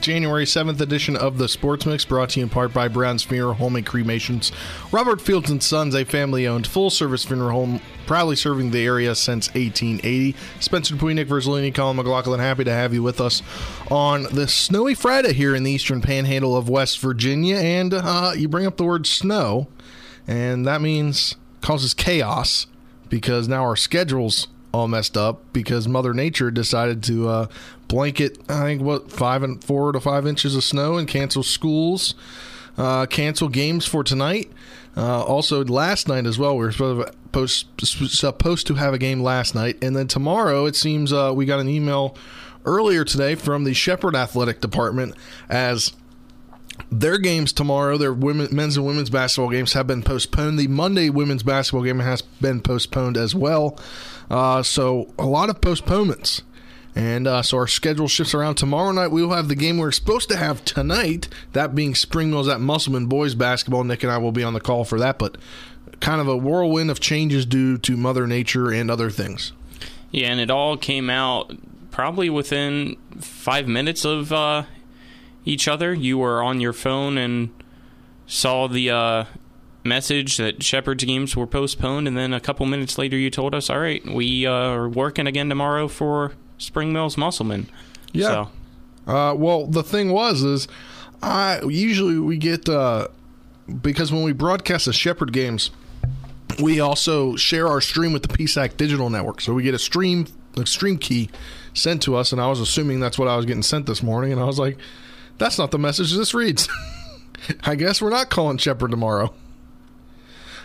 January 7th edition of the Sports Mix, brought to you in part by Brown's Funeral Home and Cremations. Robert Fields and Sons, a family owned full service funeral home, proudly serving the area since 1880. Spencer Dupuis, Nick Verzolini, Colin McLaughlin, happy to have you with us on this snowy Friday here in the eastern panhandle of West Virginia. And uh, you bring up the word snow, and that means causes chaos because now our schedules all messed up because Mother Nature decided to uh, blanket, I think, what, five and four to five inches of snow and cancel schools, uh, cancel games for tonight. Uh, also, last night as well, we were supposed, supposed to have a game last night. And then tomorrow, it seems uh, we got an email earlier today from the Shepherd Athletic Department as their games tomorrow, their women, men's and women's basketball games have been postponed. The Monday women's basketball game has been postponed as well. Uh, so a lot of postponements. And uh, so our schedule shifts around. Tomorrow night we will have the game we're supposed to have tonight, that being Spring Mills at Musselman boys basketball. Nick and I will be on the call for that, but kind of a whirlwind of changes due to Mother Nature and other things. Yeah, and it all came out probably within five minutes of uh, each other. You were on your phone and saw the uh, message that Shepherd's games were postponed, and then a couple minutes later, you told us, "All right, we uh, are working again tomorrow for Spring Mills Musselman." Yeah. So. Uh, well, the thing was is, I usually we get uh, because when we broadcast the Shepherd games, we also share our stream with the PSAC Digital Network, so we get a stream a stream key sent to us, and I was assuming that's what I was getting sent this morning, and I was like, "That's not the message this reads." I guess we're not calling Shepherd tomorrow.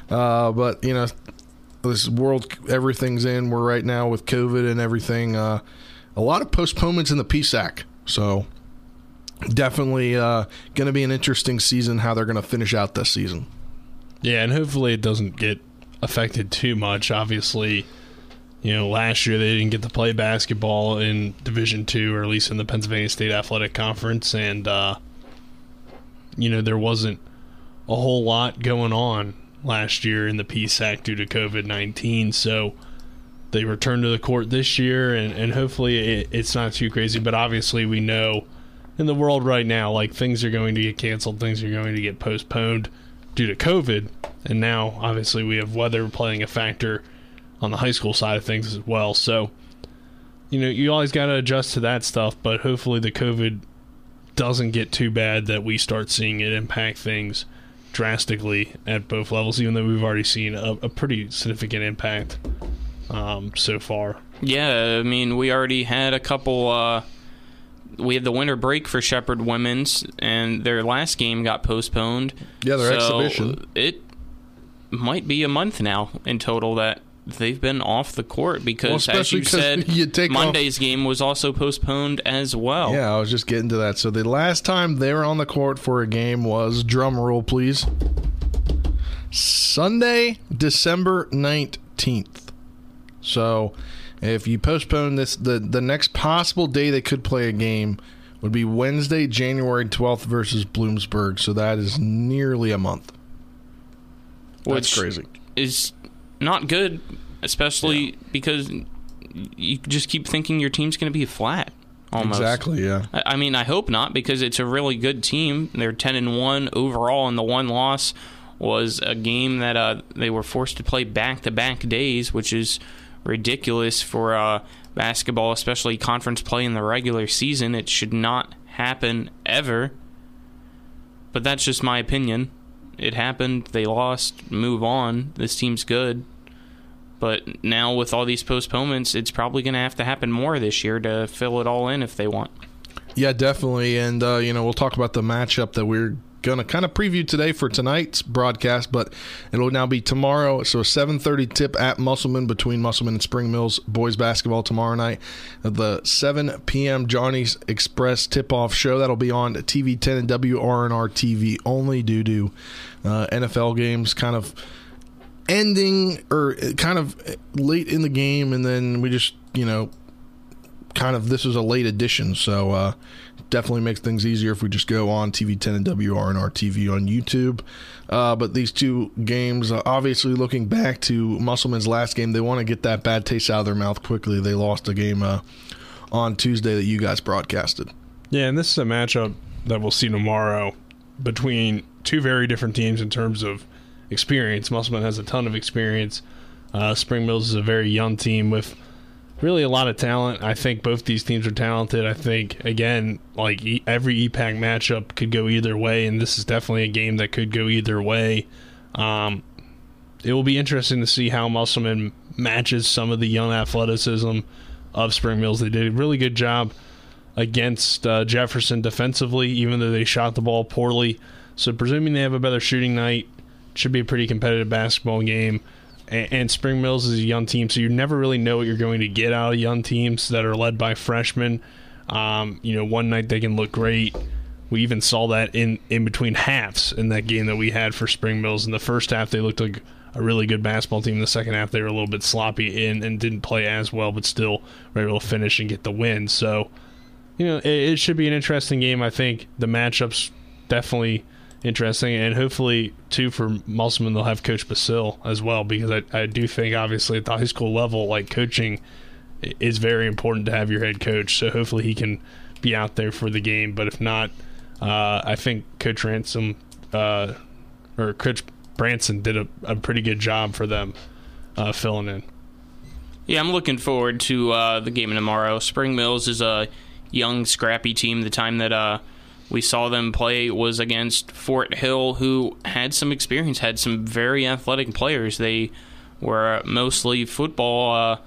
Uh, but you know, this world, everything's in. We're right now with COVID and everything. Uh, a lot of postponements in the PSAC. So definitely uh, going to be an interesting season. How they're going to finish out this season. Yeah, and hopefully it doesn't get affected too much. Obviously, you know, last year they didn't get to play basketball in Division Two, or at least in the Pennsylvania State Athletic Conference, and uh, you know there wasn't a whole lot going on last year in the PSAC due to COVID 19. So they return to the court this year, and, and hopefully it, it's not too crazy. But obviously, we know in the world right now, like things are going to get canceled, things are going to get postponed due to COVID. And now, obviously, we have weather playing a factor on the high school side of things as well. So, you know, you always got to adjust to that stuff, but hopefully the COVID doesn't get too bad that we start seeing it impact things drastically at both levels, even though we've already seen a, a pretty significant impact um, so far. Yeah, I mean, we already had a couple. Uh, we had the winter break for Shepherd Women's, and their last game got postponed. Yeah, their so exhibition. It might be a month now in total that they've been off the court because, well, as you said, you Monday's off. game was also postponed as well. Yeah, I was just getting to that. So the last time they were on the court for a game was drum roll, please. Sunday, December nineteenth. So if you postpone this, the the next possible day they could play a game would be Wednesday, January twelfth versus Bloomsburg. So that is nearly a month. That's Which crazy. Is not good, especially yeah. because you just keep thinking your team's going to be flat. Almost. Exactly. Yeah. I mean, I hope not because it's a really good team. They're ten and one overall, and the one loss was a game that uh, they were forced to play back to back days, which is ridiculous for uh, basketball, especially conference play in the regular season. It should not happen ever. But that's just my opinion. It happened. They lost. Move on. This team's good. But now with all these postponements, it's probably going to have to happen more this year to fill it all in if they want. Yeah, definitely. And uh, you know, we'll talk about the matchup that we're going to kind of preview today for tonight's broadcast, but it'll now be tomorrow. So 7:30 tip at Musselman between Musselman and Spring Mills boys basketball tomorrow night. The 7 p.m. Johnny's Express tip-off show that'll be on TV 10 and WRNR TV only due to uh, NFL games kind of ending or kind of late in the game, and then we just you know kind of this is a late edition, so uh, definitely makes things easier if we just go on TV 10 and WRNR TV on YouTube. Uh, but these two games, uh, obviously looking back to Musselman's last game, they want to get that bad taste out of their mouth quickly. They lost a game uh, on Tuesday that you guys broadcasted. Yeah, and this is a matchup that we'll see tomorrow between two very different teams in terms of experience. Musselman has a ton of experience. Uh, Spring Mills is a very young team with really a lot of talent. I think both these teams are talented. I think again, like every EPAC matchup could go either way, and this is definitely a game that could go either way. Um, it will be interesting to see how Musselman matches some of the young athleticism of Spring Mills. They did a really good job against uh, Jefferson defensively, even though they shot the ball poorly. So, presuming they have a better shooting night, should be a pretty competitive basketball game and, Spring Mills is a young team, so you never really know what you're going to get out of young teams that are led by freshmen. Um, you know, one night they can look great. We even saw that in in between halves in that game that we had for Spring Mills. In the first half, they looked like a really good basketball team. In the second half, they were a little bit sloppy and, and didn't play as well, but still were able to finish and get the win. So, you know, it, it should be an interesting game. I think the matchups definitely interesting. And hopefully, too, for Musselman, they'll have Coach Basil as well, because I, I do think, obviously, at the high school level, like coaching is very important to have your head coach. So hopefully, he can be out there for the game. But if not, uh, I think Coach Ransom uh, or Coach Branson did a, a, pretty good job for them uh, filling in. Yeah, I'm looking forward to uh, the game tomorrow. Spring Mills is a young, scrappy team. The time that uh, we saw them play was against Fort Hill, who had some experience, had some very athletic players. They were mostly football uh,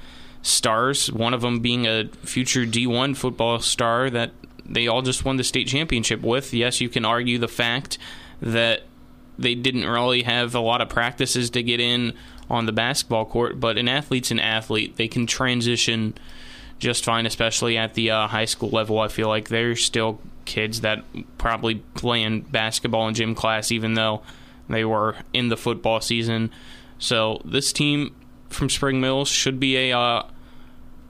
stars, one of them being a future D1 football star that they all just won the state championship with. Yes, you can argue the fact that they didn't really have a lot of practices to get in on the basketball court, but an athlete's an athlete. They can transition just fine, especially at the uh, high school level. I feel like they're still kids that probably playing basketball in gym class, even though they were in the football season. So this team from Spring Mills should be a uh,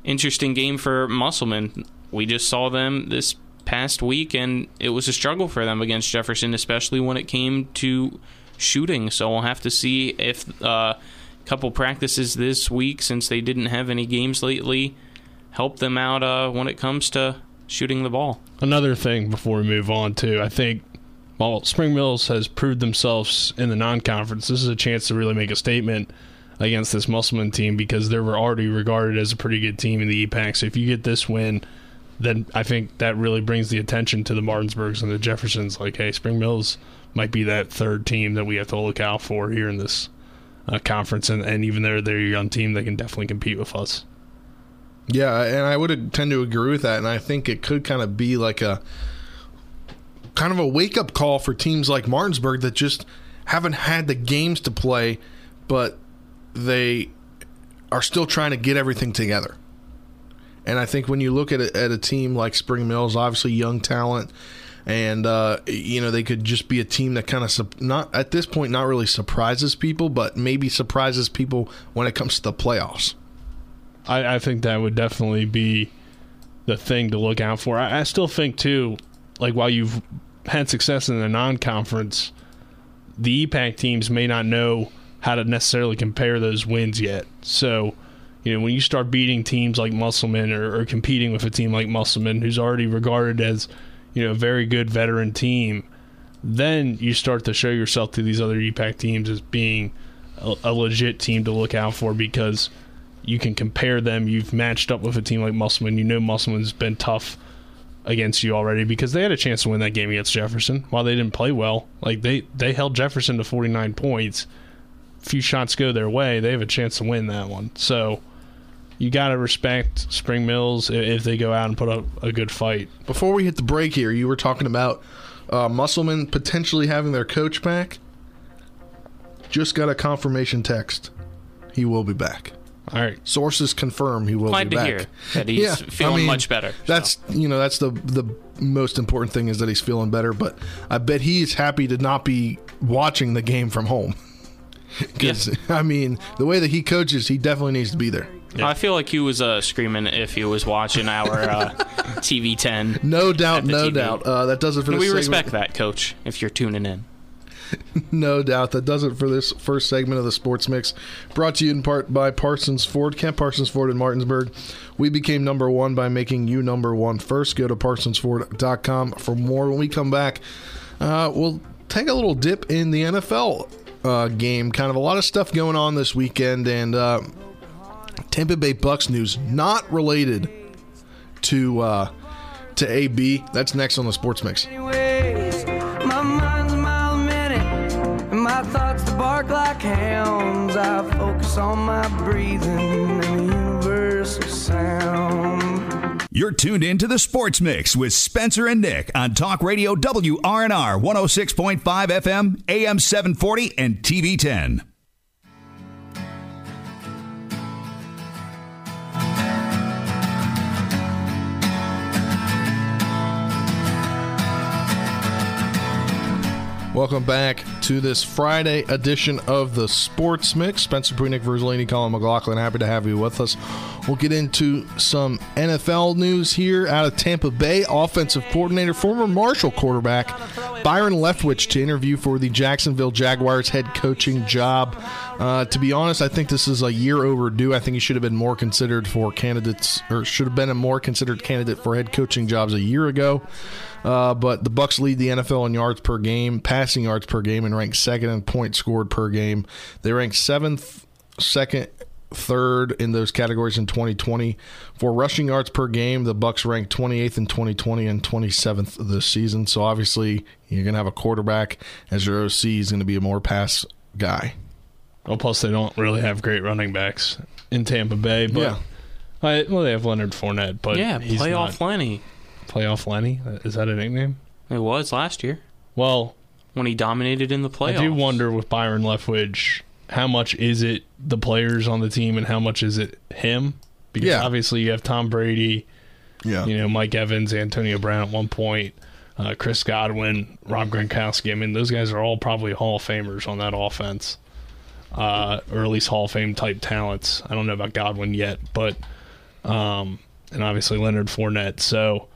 interesting game for Musselman. We just saw them this past week, and it was a struggle for them against Jefferson, especially when it came to shooting. So we'll have to see if uh, a couple practices this week, since they didn't have any games lately, help them out uh, when it comes to shooting the ball. Another thing before we move on, to, I think while Spring Mills has proved themselves in the non-conference, this is a chance to really make a statement against this Musselman team because they were already regarded as a pretty good team in the EPAC. So if you get this win, then I think that really brings the attention to the Martinsburgs and the Jeffersons. Like, hey, Spring Mills might be that third team that we have to look out for here in this uh, conference, and, and even though they're a young team, they can definitely compete with us. Yeah, and I would tend to agree with that, and I think it could kind of be like a kind of a wake up call for teams like Martinsburg that just haven't had the games to play, but they are still trying to get everything together. And I think when you look at a, at a team like Spring Mills, obviously young talent, and uh, you know they could just be a team that kind of not at this point not really surprises people, but maybe surprises people when it comes to the playoffs. I, I think that would definitely be the thing to look out for. I, I still think too, like while you've had success in the non-conference, the EPAC teams may not know how to necessarily compare those wins yet. So, you know, when you start beating teams like Musselman or, or competing with a team like Musselman, who's already regarded as, you know, a very good veteran team, then you start to show yourself to these other EPAC teams as being a, a legit team to look out for because – you can compare them. You've matched up with a team like Musselman. You know Musselman's been tough against you already because they had a chance to win that game against Jefferson. While they didn't play well, like they they held Jefferson to 49 points. A few shots go their way, they have a chance to win that one. So you got to respect Spring Mills if they go out and put up a good fight. Before we hit the break here, you were talking about Uh, Musselman potentially having their coach back. Just got a confirmation text. He will be back. All right. Sources confirm he will Glad be to back. hear that he's feeling much better, so. That's you know that's the the most important thing is that he's feeling better. But I bet he's happy to not be watching the game from home. Because I mean, the way that he coaches, he definitely needs to be there. I feel like he was uh, screaming if he was watching our uh, TV 10. No doubt, no TV. doubt. Uh, that does it for this We segment. respect that, coach, if you're tuning in. No doubt. That does it for this first segment of the Sports Mix. Brought to you in part by Parsons Ford, Camp Parsons Ford in Martinsburg. We became number one by making you number one first. Go to parsonsford.com for more. When we come back, uh, we'll take a little dip in the NFL uh, game. Kind of a lot of stuff going on this weekend, and uh, Tampa Bay Bucks news not related to uh, to AB. That's next on the Sports Mix. My thoughts they bark like hounds. I focus on my breathing and the universal sound. You're tuned in to the Sports Mix with Spencer and Nick on Talk Radio WRNR 106.5 FM, AM 740, and TV 10. Welcome back to this Friday edition of the Sports Mix. Spencer Pruitt, Nick Verzolini, Colin McLaughlin, happy to have you with us. We'll get into some NFL news here out of Tampa Bay. Offensive coordinator, former Marshall quarterback Byron Leftwich to interview for the Jacksonville Jaguars head coaching job. Uh, to be honest, I think this is a year overdue. I think he should have been more considered for candidates, or should have been a more considered candidate for head coaching jobs a year ago. Uh, but the Bucks lead the NFL in yards per game, passing yards per game, and rank second in points scored per game. They rank seventh, second, third in those categories in 2020. For rushing yards per game, the Bucks ranked 28th in 2020 and 27th this season. So obviously, you're going to have a quarterback as your OC is going to be a more pass guy. Well, plus they don't really have great running backs in Tampa Bay, but Yeah. I, well, they have Leonard Fournette, but yeah, he's playoff not, Lenny. Playoff Lenny. Is that a nickname? It was last year Well, when he dominated in the playoffs. I do wonder with Byron Leftwich, how much is it the players on the team and how much is it him? Because Yeah. obviously you have Tom Brady, Yeah. you know, Mike Evans, Antonio Brown at one point, uh, Chris Godwin, Rob Gronkowski. I mean, those guys are all probably Hall of Famers on that offense, uh, or at least Hall of Fame type talents. I don't know about Godwin yet, but um, and obviously Leonard Fournette. So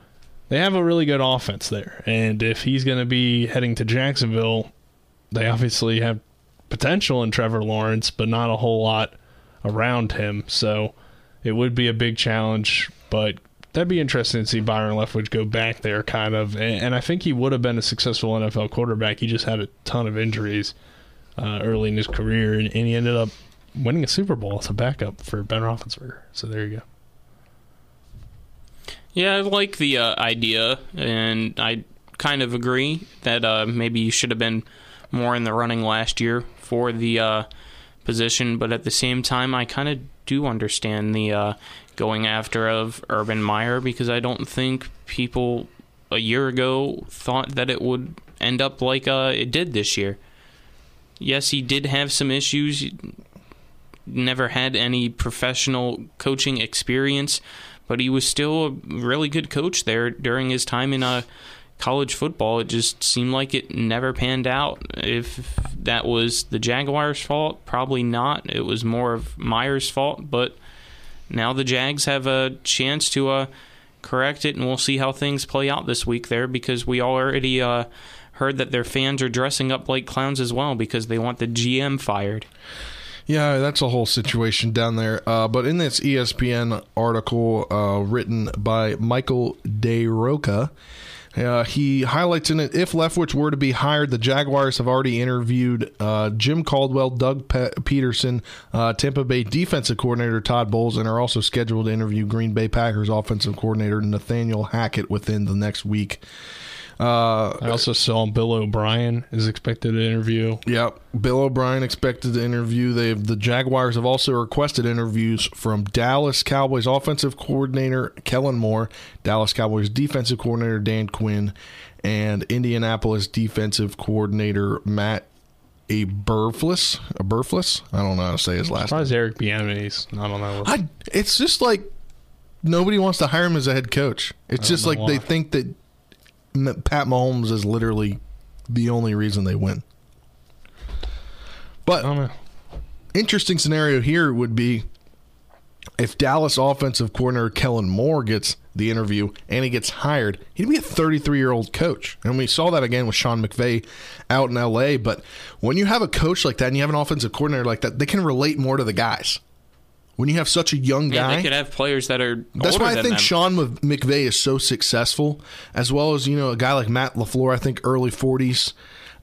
they have a really good offense there, and if he's going to be heading to Jacksonville, they obviously have potential in Trevor Lawrence, but not a whole lot around him. So it would be a big challenge, but that'd be interesting to see Byron Leftwich go back there, kind of. And, and I think he would have been a successful NFL quarterback. He just had a ton of injuries uh, early in his career, and, and he ended up winning a Super Bowl as a backup for Ben Roethlisberger. So there you go. Yeah, I like the uh, idea, and I kind of agree that uh, maybe you should have been more in the running last year for the uh, position. But at the same time, I kind of do understand the uh, going after of Urban Meyer because I don't think people a year ago thought that it would end up like uh, it did this year. Yes, he did have some issues. Never had any professional coaching experience but he was still a really good coach there during his time in uh, college football. It just seemed like it never panned out. If that was the Jaguars' fault, probably not. It was more of Meyer's fault, but now the Jags have a chance to uh, correct it, and we'll see how things play out this week there because we already uh, heard that their fans are dressing up like clowns as well because they want the GM fired. Yeah, that's a whole situation down there. Uh, but in this ESPN article uh, written by Michael DiRocco, uh, he highlights in it if Leftwich were to be hired, the Jaguars have already interviewed uh, Jim Caldwell, Doug Pe- Pederson, uh, Tampa Bay defensive coordinator Todd Bowles, and are also scheduled to interview Green Bay Packers offensive coordinator Nathaniel Hackett within the next week. Uh, I also saw Bill O'Brien is expected to interview. Yep. Bill O'Brien expected to interview. They the Jaguars have also requested interviews from Dallas Cowboys offensive coordinator Kellen Moore, Dallas Cowboys defensive coordinator Dan Quinn, and Indianapolis defensive coordinator Matt a Burfless, a Aberflus? I don't know how to say his last name. Eric Bieniemy's not on that list. I, it's just like nobody wants to hire him as a head coach. It's just like they think that Pat Mahomes is literally the only reason they win. But interesting scenario here would be if Dallas offensive coordinator Kellen Moore gets the interview and he gets hired, he'd be a 33 year old coach. And we saw that again with Sean McVay out in LA. But when you have a coach like that and you have an offensive coordinator like that, they can relate more to the guys. When you have such a young guy, they could have players that are. that's why I than think them. Sean Mc- McVay is so successful, as well as you know a guy like Matt Lafleur. I think early forties,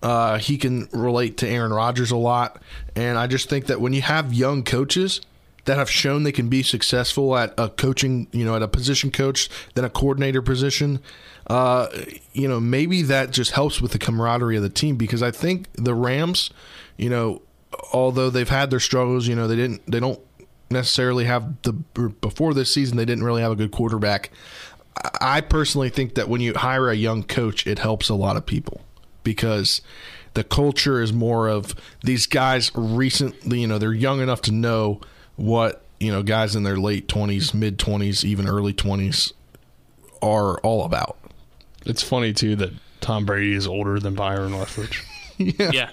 uh, he can relate to Aaron Rodgers a lot, and I just think that when you have young coaches that have shown they can be successful at a coaching, you know, at a position coach, then a coordinator position, uh, you know, maybe that just helps with the camaraderie of the team because I think the Rams, you know, although they've had their struggles, you know, they didn't, they don't necessarily have the before this season they didn't really have a good quarterback. I- I personally think that when you hire a young coach, it helps a lot of people because the culture is more of these guys recently, you know, they're young enough to know what, you know, guys in their late 20s, mid 20s, even early 20s are all about. It's funny too that Tom Brady is older than Byron Leftwich. Yeah.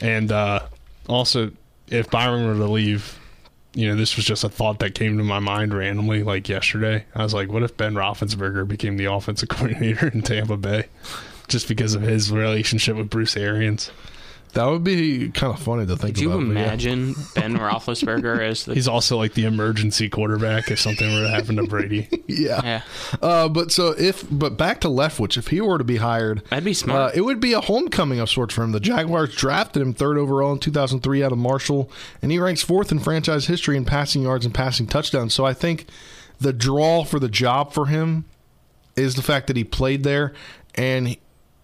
And uh, also, if Byron were to leave, you know, this was just a thought that came to my mind randomly, like yesterday. I was like, what if Ben Roethlisberger became the offensive coordinator in Tampa Bay, just because of his relationship with Bruce Arians? That would be kind of funny to think Could you about. but yeah. imagine Ben Roethlisberger as the? He's also like the emergency quarterback if something were to happen to Brady. Yeah. yeah, Uh, but so if but back to Leftwich, if he were to be hired, that'd be uh, smart. it would be a homecoming of sorts for him. The Jaguars drafted him third overall in 2003 out of Marshall, and he ranks fourth in franchise history in passing yards and passing touchdowns. So I think the draw for the job for him is the fact that he played there, and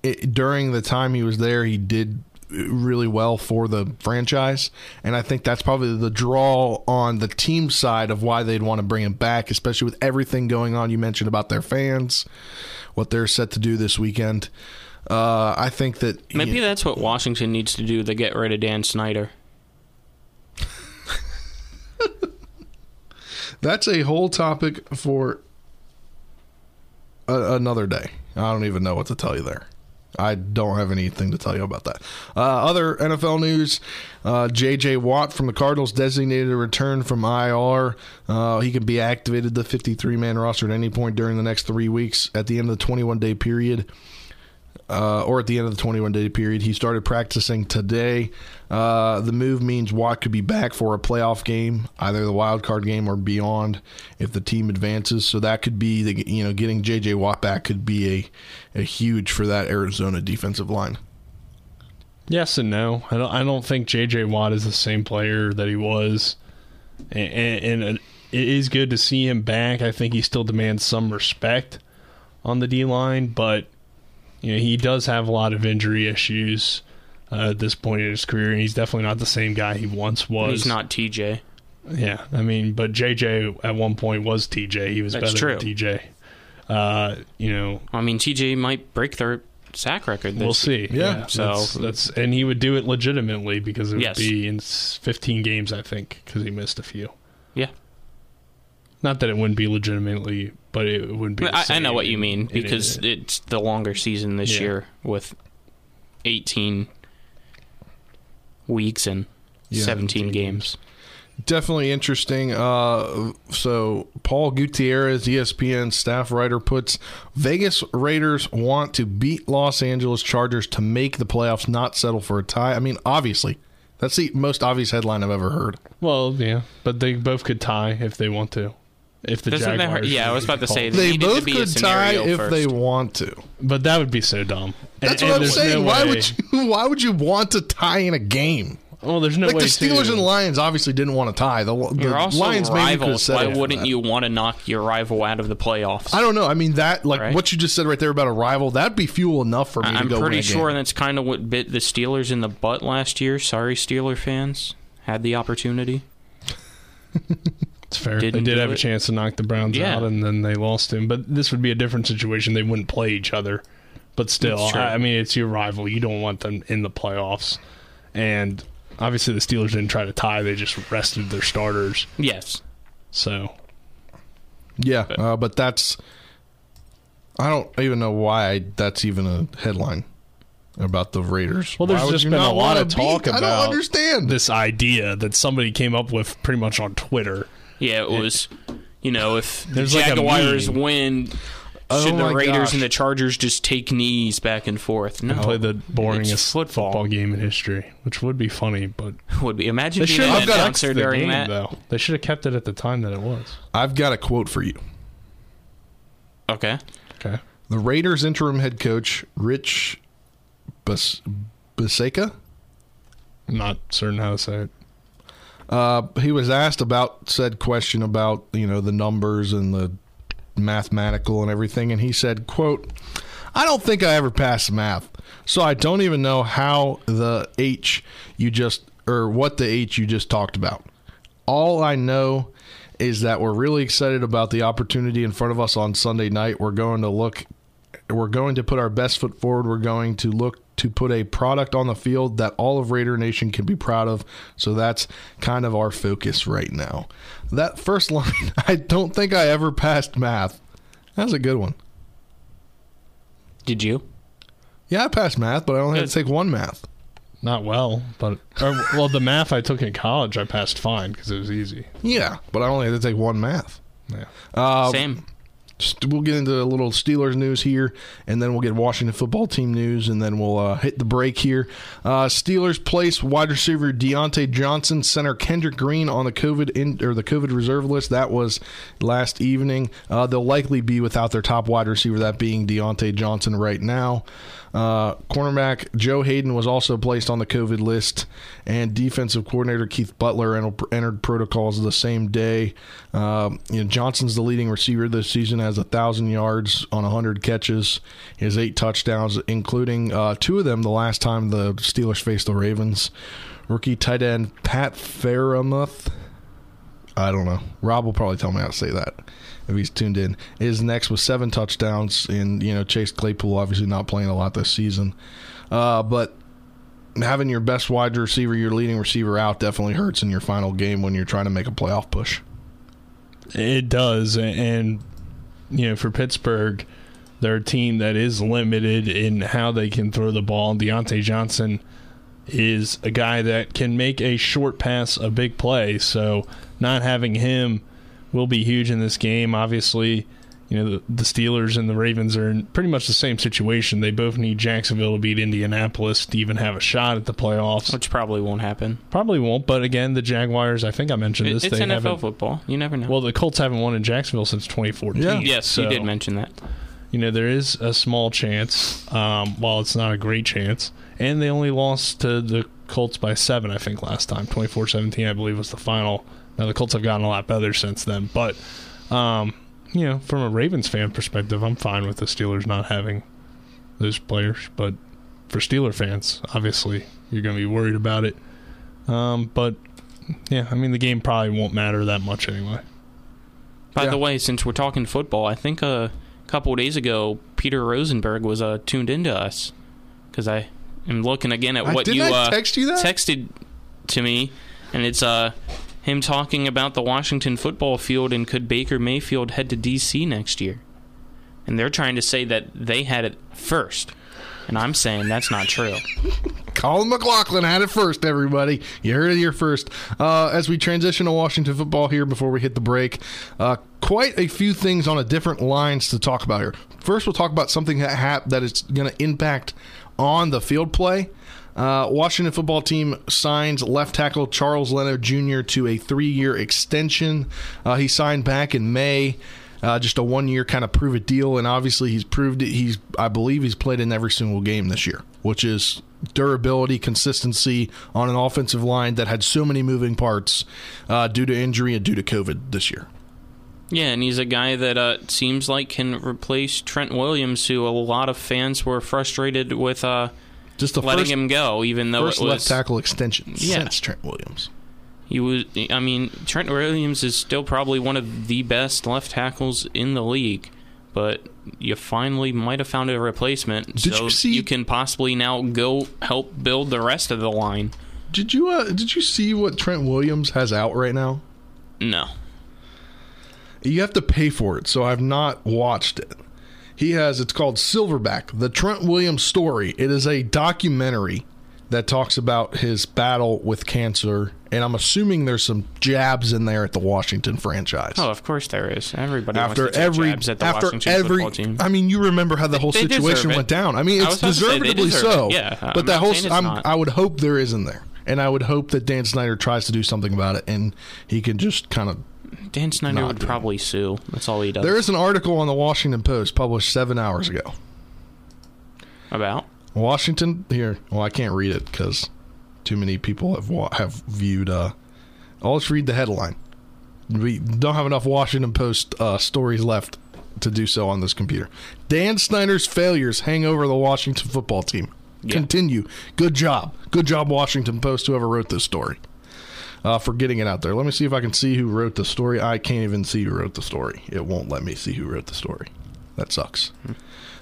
it, during the time he was there, he did really well for the franchise and i think that's probably the draw on the team side of why they'd want to bring him back especially with everything going on. You mentioned about their fans what they're set to do this weekend. Uh, i think that Maybe he- that's what Washington needs to do to get rid of Dan Snyder. that's a whole topic for a, another day. I don't even know what to tell you there I don't have anything to tell you about that. Uh, other NFL news: uh, J.J. Watt from the Cardinals designated a return from IR. Uh, he can be activated the 53-man roster at any point during the next three weeks. At the end of the 21-day period, uh, or at the end of the 21 day period. He started practicing today. Uh, the move means Watt could be back for a playoff game, either the wild card game or beyond, if the team advances. So that could be the you know getting JJ Watt back could be a a huge for that Arizona defensive line. Yes and no. I don't. I don't think J.J. Watt is the same player that he was, and, and, and it is good to see him back. I think he still demands some respect on the D line, but you know he does have a lot of injury issues uh, at this point in his career, and he's definitely not the same guy he once was. He's not TJ. Yeah, I mean, but JJ at one point was TJ. He was That's better true. than TJ. Uh, you know, I mean, TJ might break their sack record. This We'll see. Yeah. So- that's, that's and he would do it legitimately because it would Yes. be in 15 games, I think, because he missed a few. Yeah, Not that it wouldn't be legitimately, but it wouldn't be. the I, I know what you in- mean in- because it's the longer season this Yeah. year with 18 weeks and Yeah, 17 games. Definitely interesting. Uh, so Paul Gutierrez, ESPN staff writer, puts Vegas Raiders want to beat Los Angeles Chargers to make the playoffs, not settle for a tie. I mean, obviously, that's the most obvious headline I've ever heard. well, yeah, but they both could tie if they want to. If the Doesn't that? Jaguars, Yeah, I was about to say They needed to both be a could tie if first. they want to. but that would be so dumb. That's and what I'm saying. no why way- would you? Why would you want to tie in a game? Well, there's no like way the Steelers to, and Lions obviously didn't want to tie. The, the You're also Lions maybe could have rivals. Why wouldn't you want to knock your rival out of the playoffs? I don't know. I mean that like Right. what you just said right there about a rival. That'd be fuel enough for me to I'm pretty win a sure game. that's kind of what bit the Steelers in the butt last year. Sorry, Steeler fans. Had the opportunity. It's fair. didn't they did do have a chance to knock the Browns Yeah. out, and then they lost him. But this would be a different situation. They wouldn't play each other. But still, I, I mean, it's your rival. You don't want them in the playoffs. And obviously, the Steelers didn't try to tie. They just rested their starters. Yes. So Yeah, uh, but that's I don't even know why that's even a headline about the Raiders. Well, there's Why just been a lot of talk beat- I about don't understand this idea that somebody came up with pretty much on Twitter. Yeah, it was. You know, if the There's like a Jaguars meme. win, Oh should my the Raiders gosh. and the Chargers just take knees back and forth? No, Play the boringest football. football game in history, which would be funny, but would be. Imagine they being should an have kept announcer the during game, that. though. They should have kept it at the time that it was. I've got a quote for you. Okay. Okay. The Raiders interim head coach Rich Bas- Bisaccia I'm not certain how to say it. Uh, he was asked about said question about you know the numbers and the mathematical and everything, and he said, "quote I don't think I ever passed math, so I don't even know how the H you just or what the H you just talked about. All I know." Is that we're really excited about the opportunity in front of us on Sunday night. We're going to look we're going to put our best foot forward. We're going to look to put a product on the field that all of Raider Nation can be proud of. So that's kind of our focus right now. That first line, I don't think I ever passed math. That's a good one. Did you? Yeah, I passed math, but I only had to take one math. Not well, but or, well, the math I took in college I passed fine because it was easy. Yeah, but I only had to take one math. Yeah. Uh, Same. We'll get into a little Steelers news here, and then we'll get Washington football team news, and then we'll uh, hit the break here. Uh, Steelers place wide receiver Diontae Johnson, center Kendrick Green on the COVID in, or the COVID reserve list. That was last evening. Uh, they'll likely be without their top wide receiver, that being Diontae Johnson right now. Uh, cornerback Joe Haden was also placed on the COVID list, and defensive coordinator Keith Butler entered, protocols the same day. Um, you know, Johnson's the leading receiver this season, has a thousand yards on hundred catches, he has eight touchdowns, including uh, two of them the last time the Steelers faced the Ravens. Rookie tight end Pat Freiermuth. I don't know. Rob will probably tell me how to say that if he's tuned in. Is next with seven touchdowns, and you know Chase Claypool obviously not playing a lot this season, uh, but having your best wide receiver, your leading receiver out, definitely hurts in your final game when you're trying to make a playoff push. It does, and you know, for Pittsburgh, they're a team that is limited in how they can throw the ball. Diontae Johnson is a guy that can make a short pass a big play, so not having him will be huge in this game. Obviously, you know the, the Steelers and the Ravens are in pretty much the same situation. They both need Jacksonville to beat Indianapolis to even have a shot at the playoffs. Which probably won't happen. Probably won't, but again, the Jaguars. I think I mentioned It- this. it's they NFL haven't- football. You never know. well, the Colts haven't won in Jacksonville since 2014. Yeah. yes, so, you did mention that. You know, there is a small chance, um, while it's not a great chance. And they only lost to the Colts by seven, I think, last time. 24 17, I believe, was the final. Now, the Colts have gotten a lot better since then. But, um, you know, from a Ravens fan perspective, I'm fine with the Steelers not having those players. But for Steeler fans, obviously, you're going to be worried about it. Um, but, yeah, I mean, the game probably won't matter that much anyway. By Yeah. the way, since we're talking football, I think uh, a couple days ago, Peter Rosenberg was uh, tuned into us because I am looking again at I- what didn't you I uh, text you that? texted to me, and it's uh, him talking about the Washington football field and could Baker Mayfield head to D.C. next year, and they're trying to say that they had it first, and I'm saying that's not true. Colin McLaughlin had it first, everybody. You heard it here first. Uh, as we transition to Washington football here before we hit the break, uh, quite a few things on a different lines to talk about here. First, we'll talk about something that hap- that is going to impact on the field play. Uh, Washington football team signs left tackle Charles Leno Jr. to a three-year extension. Uh, he signed back in May. Uh, just a one-year kind of prove it deal, and obviously he's proved it. He's, I believe, he's played in every single game this year, which is durability, consistency on an offensive line that had so many moving parts uh, due to injury and due to COVID this year. Yeah, and he's a guy that uh, seems like can replace Trent Williams, who a lot of fans were frustrated with uh, Just letting first, him go, even though first it was left tackle extension Yeah. since Trent Williams. He was. I mean, Trent Williams is still probably one of the best left tackles in the league, but you finally might have found a replacement, Did so you see- can possibly now go help build the rest of the line. Did you uh, did you see what Trent Williams has out right now? No, You have to pay for it, so I've not watched it. He has it's called Silverback, the Trent Williams story. It is a documentary that talks about his battle with cancer, and I'm assuming there's some jabs in there at the Washington franchise. oh, of course there is. Everybody after wants to every jabs at the after Washington every. I mean you remember how the whole They deserve situation went down. I mean it's was about to say, they deservedly deserve so. it. Yeah, I'm but that whole I'm. I would hope there is in there. And I would hope that Dan Snyder tries to do something about it and he can just kind of Dan Snyder would probably sue. That's all he does. There is an article on the Washington Post published 7 hours ago. about. Washington here. Well, I can't read it cuz too many people have wa- have viewed uh I'll just read the headline. We don't have enough Washington Post uh, stories left to do so on this computer. Dan Snyder's failures hang over the Washington football team. Yeah. Continue. Good job. Good job, Washington Post, whoever wrote this story, uh, for getting it out there. Let me see if I can see who wrote the story. I can't even see who wrote the story. It won't let me see who wrote the story. That sucks.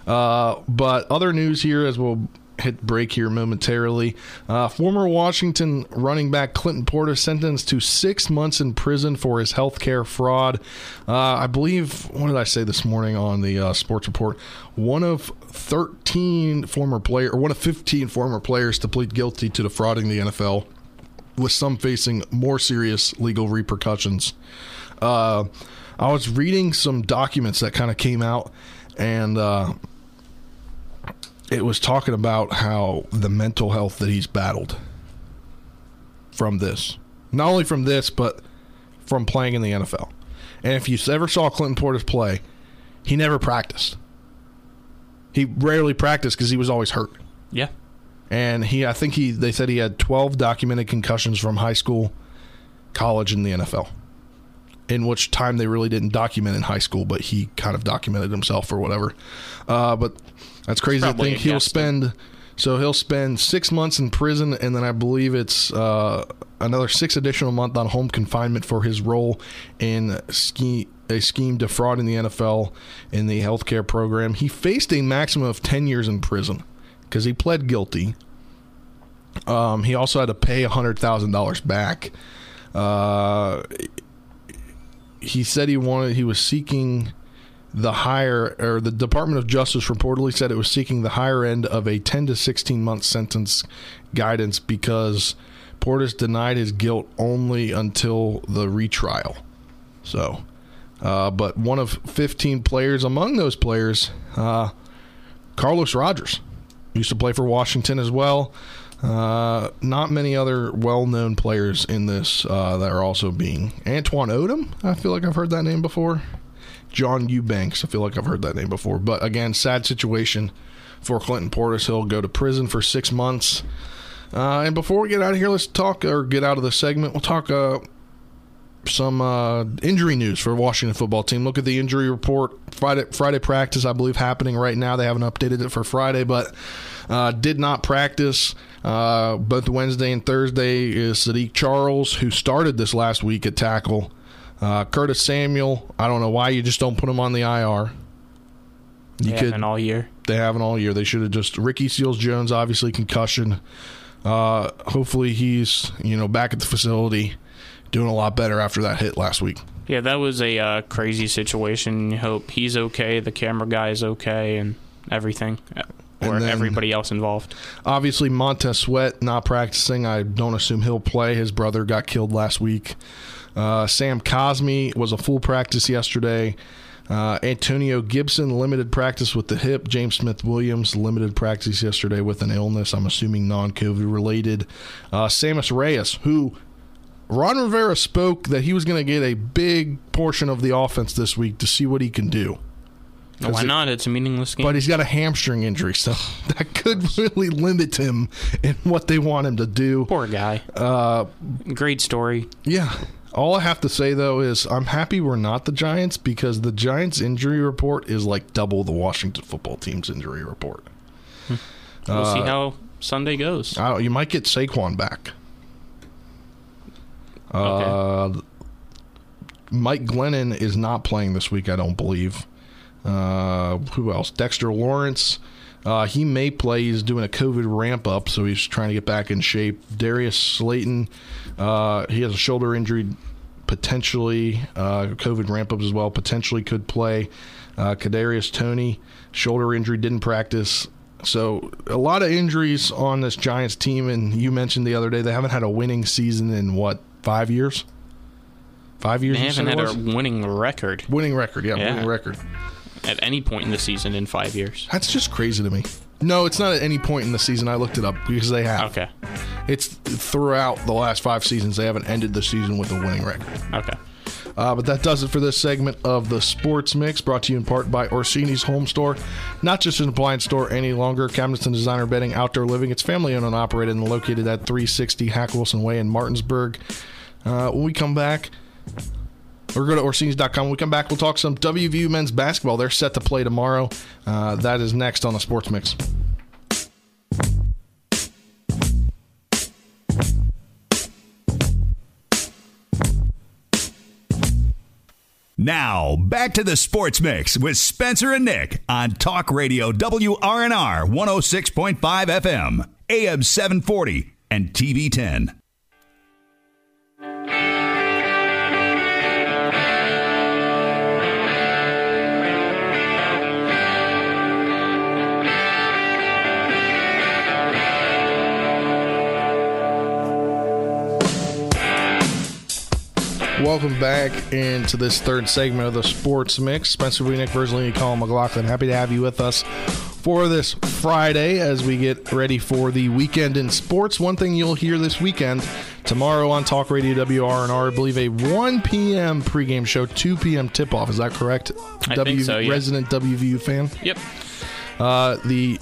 Uh, but other news here, as we'll hit break here momentarily. Uh, former Washington running back Clinton Portis sentenced to six months in prison for his healthcare fraud. Uh, I believe, what did I say this morning on the uh, sports report? One of 13 former player, or one of 15 former players to plead guilty to defrauding the NFL, with some facing more serious legal repercussions. Uh, I was reading some documents that kind of came out, and uh, it was talking about how the mental health that he's battled from this, not only from this, but from playing in the NFL. And if you ever saw Clinton Portis play, he never practiced. He rarely practiced because he was always hurt. Yeah. And he, I think he, they said he had 12 documented concussions from high school, college, and the NFL. In which time they really didn't document in high school, but he kind of documented himself or whatever. Uh, but that's crazy to probably think he'll spend. So he'll spend six months in prison, and then I believe it's uh, another six additional month on home confinement for his role in ski, a scheme defrauding the NFL in the healthcare program. He faced a maximum of ten years in prison because he pled guilty. Um, he also had to pay hundred thousand dollars back. Uh, he said he wanted. He was seeking the higher, or the Department of Justice reportedly said it was seeking the higher end of a ten to sixteen month sentence guidance because Portis denied his guilt only until the retrial. So, uh, but one of fifteen players, among those players, uh, Carlos Rogers used to play for Washington as well. Uh, not many other well-known players in this uh, that are also being Antwan Odom. I feel like I've heard that name before. John Eubanks. I feel like I've heard that name before. But again, sad situation for Clinton Portis. He'll go to prison for six months. Uh, and before we get out of here, let's talk or get out of the segment. We'll talk uh, some uh, injury news for Washington football team. Look at the injury report. Friday Friday practice, I believe, happening right now. They haven't updated it for Friday, but uh, did not practice uh, both Wednesday and Thursday. Is Saahdiq Charles, who started this last week at tackle. Uh, Curtis Samuel. I don't know why you just don't put him on the IR. You They could haven't all year. they haven't all year. They should have just Ricky Seals Jones, obviously concussion. Uh, hopefully he's you know back at the facility, doing a lot better after that hit last week. Yeah, that was a uh, crazy situation. You hope he's okay, the camera guy is okay, and everything, uh, or then- everybody else involved. Obviously Montez Sweat not practicing. I don't assume he'll play. His brother got killed last week. Uh, Sam Cosmi was a full practice yesterday. Uh, Antonio Gibson limited practice with the hip. James Smith Williams limited practice yesterday with an illness. I'm assuming non-COVID related. Uh, Sammis Reyes, who Ron Rivera spoke that he was going to get a big portion of the offense this week to see what he can do. Why it- not? It's a meaningless game. But he's got a hamstring injury, so that could really limit him in what they want him to do. Poor guy. Uh, Great story. yeah. All I have to say though is I'm happy we're not the Giants because the Giants injury report is like double the Washington football team's injury report. We'll see how Sunday goes. Uh, you might get Saquon back. Uh, Mike Glennon is not playing this week, I don't believe. Uh, who else? Dexter Lawrence. Uh, he may play. He's doing a COVID ramp up, so he's trying to get back in shape. Darius Slayton, uh, he has a shoulder injury, potentially uh, COVID ramp up as well. Potentially could play. Uh, Kadarius Toney, shoulder injury, didn't practice. So a lot of injuries on this Giants team, and you mentioned the other day they haven't had a winning season in what five years? Five years. They haven't had a winning record winning record. Yeah, Yeah. winning record. at any point in the season in five years. That's just crazy to me. No, it's not at any point in the season. I looked it up because they have. Okay. It's throughout the last five seasons. They haven't ended the season with a winning record. Okay. Uh, but that does it for this segment of the Sports Mix, brought to you in part by Orsini's Home Store. Not just an appliance store any longer. Cabinets and designer bedding, outdoor living. It's family owned and operated and located at 360 Hack Wilson Way in Martinsburg. Uh, when we come back, or go to Orsini's.com. When we come back, we'll talk some WVU men's basketball. They're set to play tomorrow. Uh, that is next on the Sports Mix. Now, back to the Sports Mix with Spencer and Nick on Talk Radio WRNR 106.5 FM, AM 740, and TV 10. Welcome back into this third segment of the Sports Mix. Spencer Wienik, Verzley, Colin McLaughlin. Happy to have you with us for this Friday as we get ready for the weekend in sports. One thing you'll hear this weekend tomorrow on Talk Radio WRNR, I believe a 1 p.m. pregame show, 2 p.m. tip off. Is that correct? I think so, yeah. Resident WVU fan. Yep. Uh, the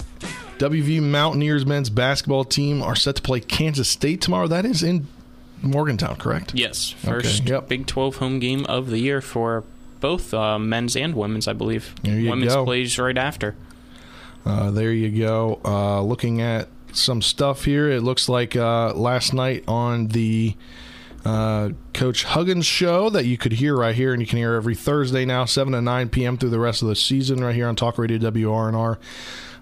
WVU Mountaineers men's basketball team are set to play Kansas State tomorrow. That is in Morgantown, correct? Yes. First yep. Big 12 home game of the year for both uh, men's and women's, I believe. Women's go. plays right after. Uh, there you go. Uh, looking at some stuff here, it looks like uh, last night on the uh, Coach Huggins show that you could hear right here, and you can hear every Thursday now, 7 to 9 p.m. through the rest of the season, right here on Talk Radio WRNR.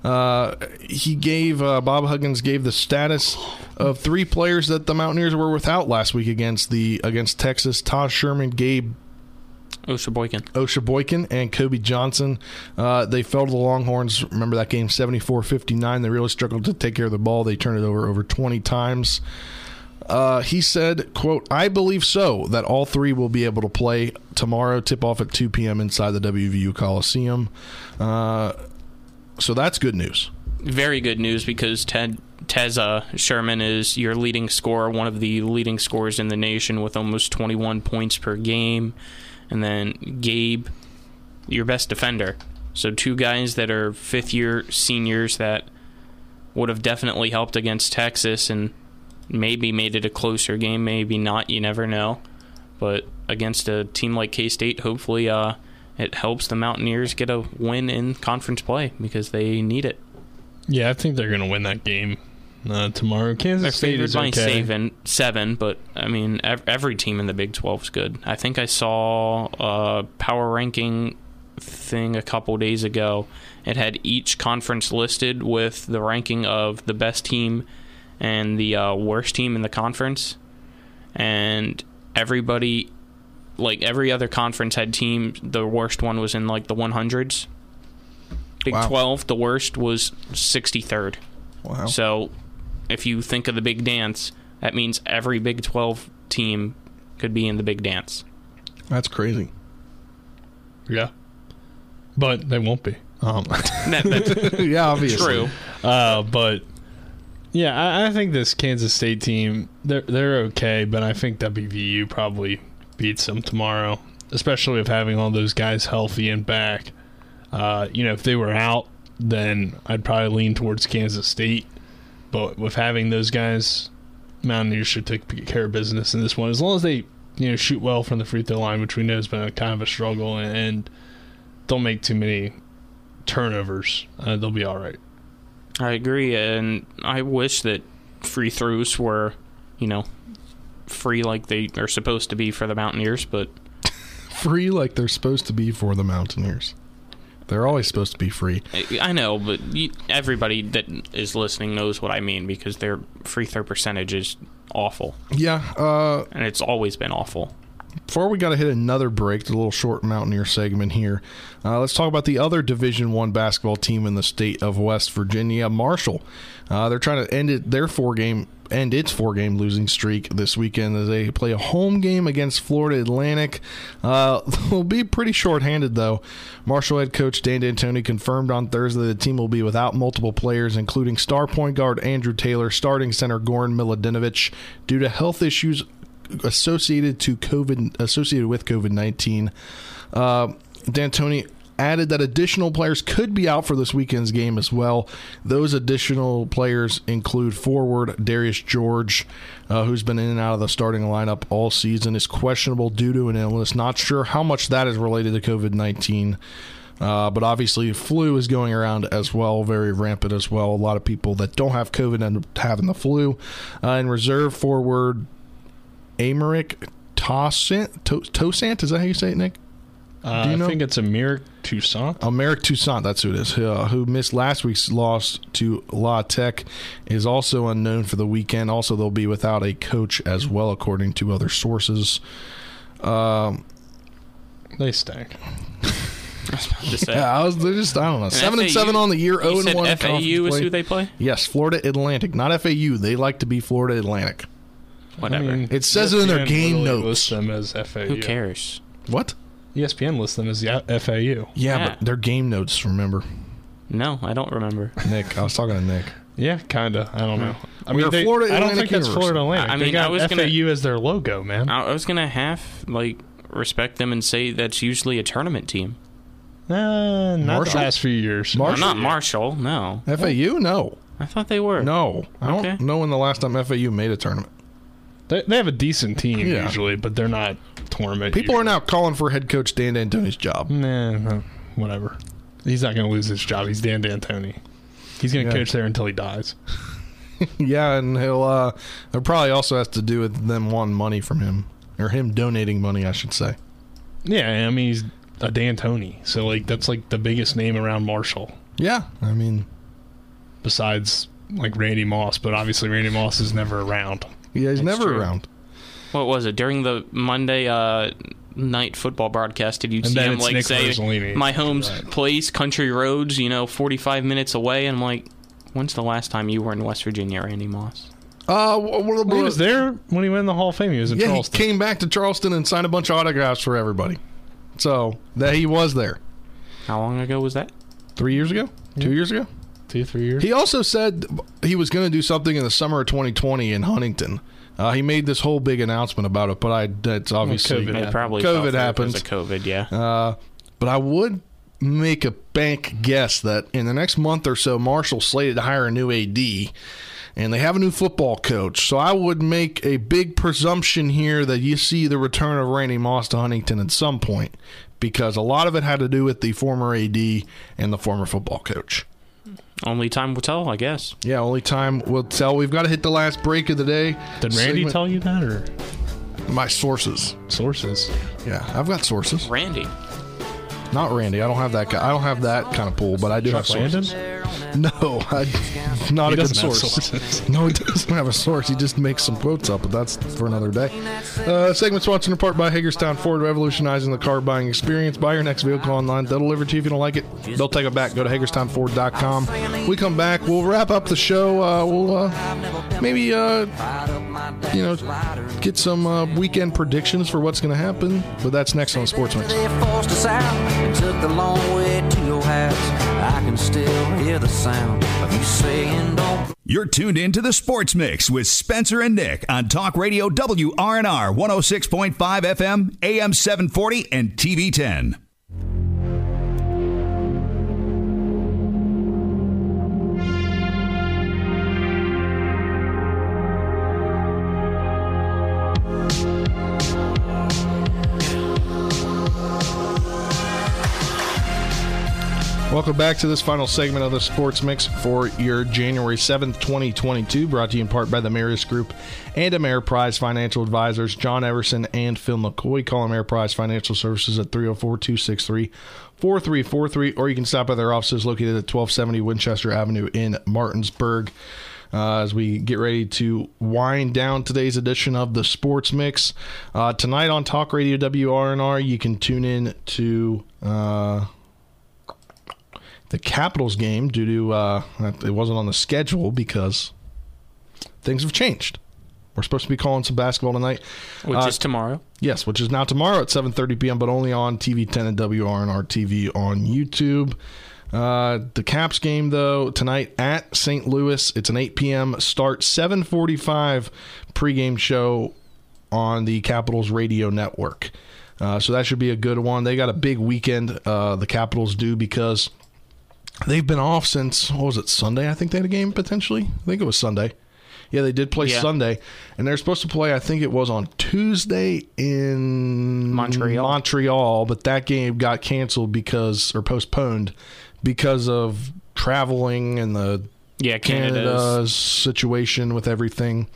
Uh, he gave uh, Bob Huggins gave the status of three players that the Mountaineers were without last week against the against Texas: Taz Sherman, Gabe Osabuohien. Osha Boykin and Kobe Johnson. Uh, they fell to the Longhorns. Remember that game 74 59. They really struggled to take care of the ball. They turned it over over 20 times. Uh, he said, quote, I believe so that all three will be able to play tomorrow, tip off at 2 p.m. inside the WVU Coliseum. Uh, so that's good news. Very good news because Ted Teza Sherman is your leading scorer, one of the leading scorers in the nation with almost 21 points per game. And then Gabe, your best defender. So two guys that are fifth year seniors that would have definitely helped against Texas and maybe made it a closer game, maybe not, you never know. But against a team like K State, hopefully uh, it helps the Mountaineers get a win in conference play because they need it. Yeah, I think they're going to win that game uh, tomorrow. They're Kansas State favored is by okay. seven, seven, but I mean ev- every team in the Big Twelve is good. I think I saw a power ranking thing a couple days ago. It had each conference listed with the ranking of the best team and the uh, worst team in the conference, and everybody, like every other conference, had teams. The worst one was in like the one hundreds. Big Wow. Twelve, the worst was sixty third. Wow. So, if you think of the big dance, that means every Big 12 team could be in the big dance. That's crazy. Yeah. But they won't be. Um, That, that's yeah, obviously. true. uh, but yeah, I, I think this Kansas State team they're they're okay, but I think WVU probably beats them tomorrow, especially with having all those guys healthy and back. Uh, you know, if they were out, then I'd probably lean towards Kansas State. But with having those guys, Mountaineers should take care of business in this one as long as they you know shoot well from the free throw line, which we know has been a kind of a struggle, and, and don't make too many turnovers. Uh, they'll be all right. I agree, and I wish that free throws were, you know, free like they are supposed to be for the Mountaineers, but Free like they're supposed to be for the Mountaineers. They're always supposed to be free. I- know, but you, everybody that is listening knows what I mean because their free throw percentage is awful, Yeah. Uh, and it's always been awful. before we got to hit another break, a little short Mountaineer segment here. Uh, let's talk about the other Division One basketball team in the state of West Virginia, Marshall. Uh, they're trying to end it their four game end its four game losing streak this weekend as they play a home game against Florida Atlantic. Uh, they'll be pretty short-handed though. Marshall head coach Dan D'Antoni confirmed on Thursday the team will be without multiple players, including star point guard Andrew Taylor, starting center Goran Miladinovic, due to health issues associated to COVID associated with COVID nineteen. Uh, D'Antoni added that additional players could be out for this weekend's game as well. Those additional players include forward Darius George, uh, who's been in and out of the starting lineup all season, is questionable due to an illness. Not sure how much that is related to COVID nineteen. Uh, but obviously, flu is going around as well, very rampant as well. A lot of people that don't have COVID end up having the flu. Uh, and reserve forward Amaric Toussaint, To- Toussaint, is that how you say it, Nick? Uh, Do you know- I think it's Amir Toussaint. Amaric Toussaint, that's who it is, uh, who missed last week's loss to La Tech, is also unknown for the weekend. Also, they'll be without a coach as well, according to other sources. Um, They stink. Just yeah, I was they're just I don't know seven and seven on the year, You zero and one. FAU is play. who they play. Yes, Florida Atlantic, not FAU. They like to be Florida Atlantic. Whatever. I mean, It says it in their game literally notes. Them as FAU. who cares? What? ESPN lists them as the FAU. Yeah, Yeah. but they're game notes. Remember, No, I don't remember. Nick? I was talking to Nick. Yeah, kinda. I don't know. I We mean, they, Florida I don't think that's Florida Atlantic. I they mean, got I was FAU gonna- as their logo, man. I I was gonna have like respect them and say that's usually a tournament team. Uh, not Marshall? the last few years. Mar- No, not Marshall. No, FAU? No, I thought they were. no. I don't Okay. know when the last time FAU made a tournament. They, they have a decent team Yeah. usually, but they're not tournament. People are now calling for head coach Dan D'Antoni's job. Nah, no, whatever. He's not going to lose his job. He's Dan D'Antoni. He's going to Yeah. coach there until he dies. yeah, and he'll. uh It probably also has to do with them wanting money from him, or him donating money, I should say. Yeah, I mean he's a D'Antoni, so like that's like the biggest name around Marshall Yeah, I mean, besides like Randy Moss. But obviously Randy Moss is never around. Yeah, he's That's never true. around. What was it during the Monday uh, night football broadcast? Did you And see him it's like Nick say, Rosolini. "My home's Right. place, country roads, you know, forty-five minutes away"? And I'm like, "When's the last time you were in West Virginia, Randy Moss?" Uh, wh- wh- He was there when he went in the Hall of Fame. He was in yeah, Charleston. he came back to Charleston and signed a bunch of autographs for everybody. So that he was there How long ago was that? three years ago, two years ago. Two, three years. He also said he was going to do something in the summer of 2020 in Huntington. Uh, he made this whole big announcement about it, but I that's obviously COVID It probably COVID happened. through happens. because of COVID. Yeah. Uh, but I would make a bank guess that in the next month or so, Marshall slated to hire a new AD, and they have a new football coach. So I would make a big presumption here that you see the return of Randy Moss to Huntington at some point, because a lot of it had to do with the former AD and the former football coach. Only time will tell, I guess. Yeah, only time will tell. We've got to hit the last break of the day. Did Randy Segment- tell you that or my sources? sources? Yeah, I've got sources. Randy. Not Randy. I don't have that. guy. I don't have that kind of pool, but I do Chuck have Landon? Sources. No, I, not He a good doesn't source. sources. No, he doesn't have a source. He just makes some quotes up, but that's for another day. Uh, segment sponsored in part by Hagerstown Ford, revolutionizing the car buying experience. Buy your next vehicle online. They'll deliver to you if you don't like it. They'll take it back. Go to HagerstownFord.com. We come back. We'll wrap up the show. Uh, we'll uh, maybe uh, you know get some uh, weekend predictions for what's going to happen. But that's next on Sports Mix. I can still hear the sound of you saying, Don't You're tuned in to the Sports Mix with Spencer and Nick on Talk Radio WRNR 106.5 FM, AM 740, and TV 10. Welcome back to this final segment of the Sports Mix for your January 7th, 2022, brought to you in part by the Marius Group and Ameriprise Financial Advisors, John Everson and Phil McCoy. Call Ameriprise Financial Services at 304 263 4343, or you can stop by their offices located at 1270 Winchester Avenue in Martinsburg. Uh, as we get ready to wind down today's edition of the Sports Mix. Uh, tonight on Talk Radio WRNR, you can tune in to. Uh, the Capitals game due to uh, it wasn't on the schedule because things have changed. We're supposed to be calling some basketball tonight, which Uh, is tomorrow. Yes, which is now tomorrow at 7:30 p.m., but only on TV 10 and WRNR TV on YouTube. Uh, the Caps game though tonight at St. Louis. It's an 8 p.m. start, 7:45 pregame show on the Capitals radio network. Uh, so that should be a good one. They got a big weekend. Uh, the Capitals do because they've been off since what was it Sunday? I think they had a game potentially. I think it was Sunday. Yeah, they did play Yeah. Sunday, and they're supposed to play. I think it was on Tuesday in Montreal. Montreal, but that game got canceled because or postponed because of traveling and the Yeah, Canada's. Canada's situation with everything.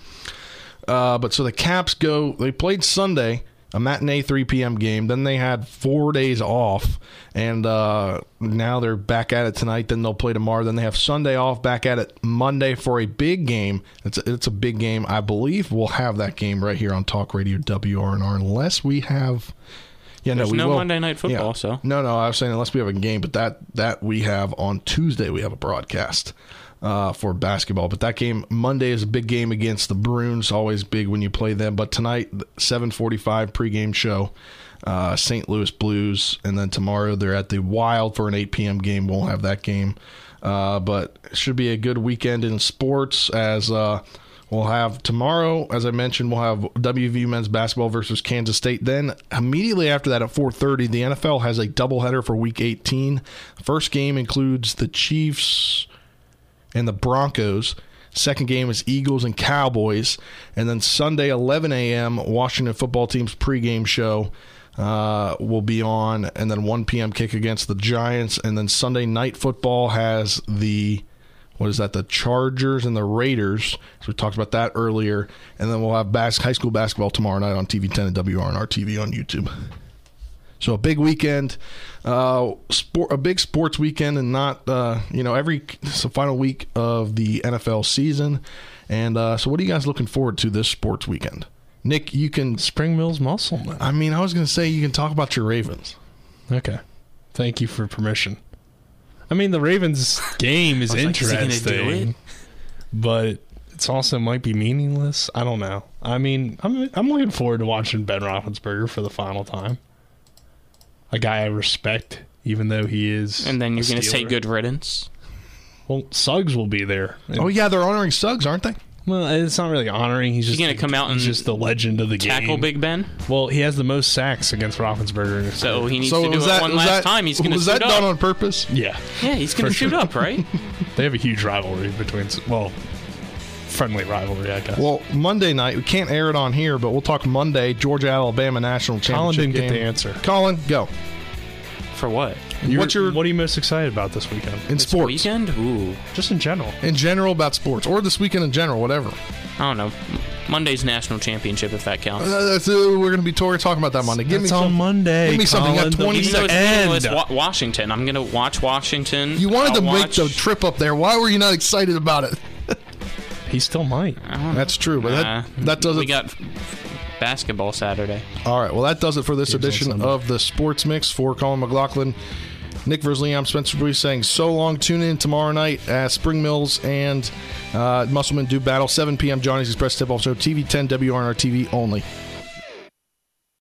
Uh, but so the Caps go. They played Sunday, a matinee 3 p.m. game. Then they had four days off, and uh, now they're back at it tonight. Then they'll play tomorrow. Then they have Sunday off. Back at it Monday for a big game. It's a, it's a big game. I believe we'll have that game right here on Talk Radio WRNR, unless we have. Yeah, There's no, we no will. Monday Night Football, Yeah. so. No, no, I was saying unless we have a game, but that that we have on Tuesday we have a broadcast uh, for basketball. But that game Monday is a big game against the Bruins. Always big when you play them. But tonight, seven forty-five pregame show. Uh, St. Louis Blues, and then tomorrow they're at the Wild for an 8 p.m. game. We'll have that game, uh, but should be a good weekend in sports as uh, We'll have tomorrow, as I mentioned, we'll have WVU men's basketball versus Kansas State. Then immediately after that, at 4:30, the NFL has a doubleheader for Week 18. First game includes the Chiefs and the Broncos. Second game is Eagles and Cowboys, and then Sunday 11 a.m. Washington football team's pregame show uh, will be on, and then 1 p.m. kick against the Giants, and then Sunday night football has the what is that? The Chargers and the Raiders. So we talked about that earlier, and then we'll have bas- high school basketball tomorrow night on TV 10 and WRNR TV on YouTube. So a big weekend, uh, sport, a big sports weekend, and not uh, you know every it's the final week of the NFL season. And uh, so, what are you guys looking forward to this sports weekend? Nick, you can. Spring Mills Muscle. Man. I mean, I was going to say you can talk about your Ravens. Okay. Thank you for permission. I mean, the Ravens game is I was like, is he gonna do interesting, it? but it's also might be meaningless. I don't know. I mean, I'm I'm looking forward to watching Ben Roethlisberger for the final time. A guy I respect, even though he is. And then you're going to say good riddance. Well, Suggs will be there. And- Oh yeah, they're honoring Suggs, aren't they? Well, it's not really honoring. He's just gonna come out and just the legend of the game. Tackle Big Ben. Well, he has the most sacks against Roethlisberger. So career. he needs so to do was it that one last that, time. He's going to was suit that up. done on purpose? yeah, yeah, he's going to shoot sure. up, right? they have a huge rivalry between. Well, friendly rivalry, I guess. Well, Monday night we can't air it on here, but we'll talk Monday. Georgia Alabama national Colin championship didn't get the answer. Colin, go For what? You're- what's your- what are you most excited about this weekend? in This sports weekend? Ooh, Just in general. in general about sports or this weekend in general, whatever. I don't know. Monday's national championship, if that counts. Uh, that's, uh, we're going to be talking talking about that Monday. Give me That's on some. Monday. give me something. You got Colin. 20 The Even though it's end. Wa- Washington. I'm going to watch Washington. You wanted I'll to make the trip up there. Why were you not excited about it? He still might. That's true, but that that does We got basketball Saturday. All right, well that does it for this Games on edition Sunday. of the Sports Mix for Colin McLaughlin. Nick Versley, I'm Spencer Bruce saying so long. Tune in tomorrow night as Spring Mills and uh, Musselman do battle. 7 p.m. Johnny's Express Tip Off Show, TV 10 WRNR TV only.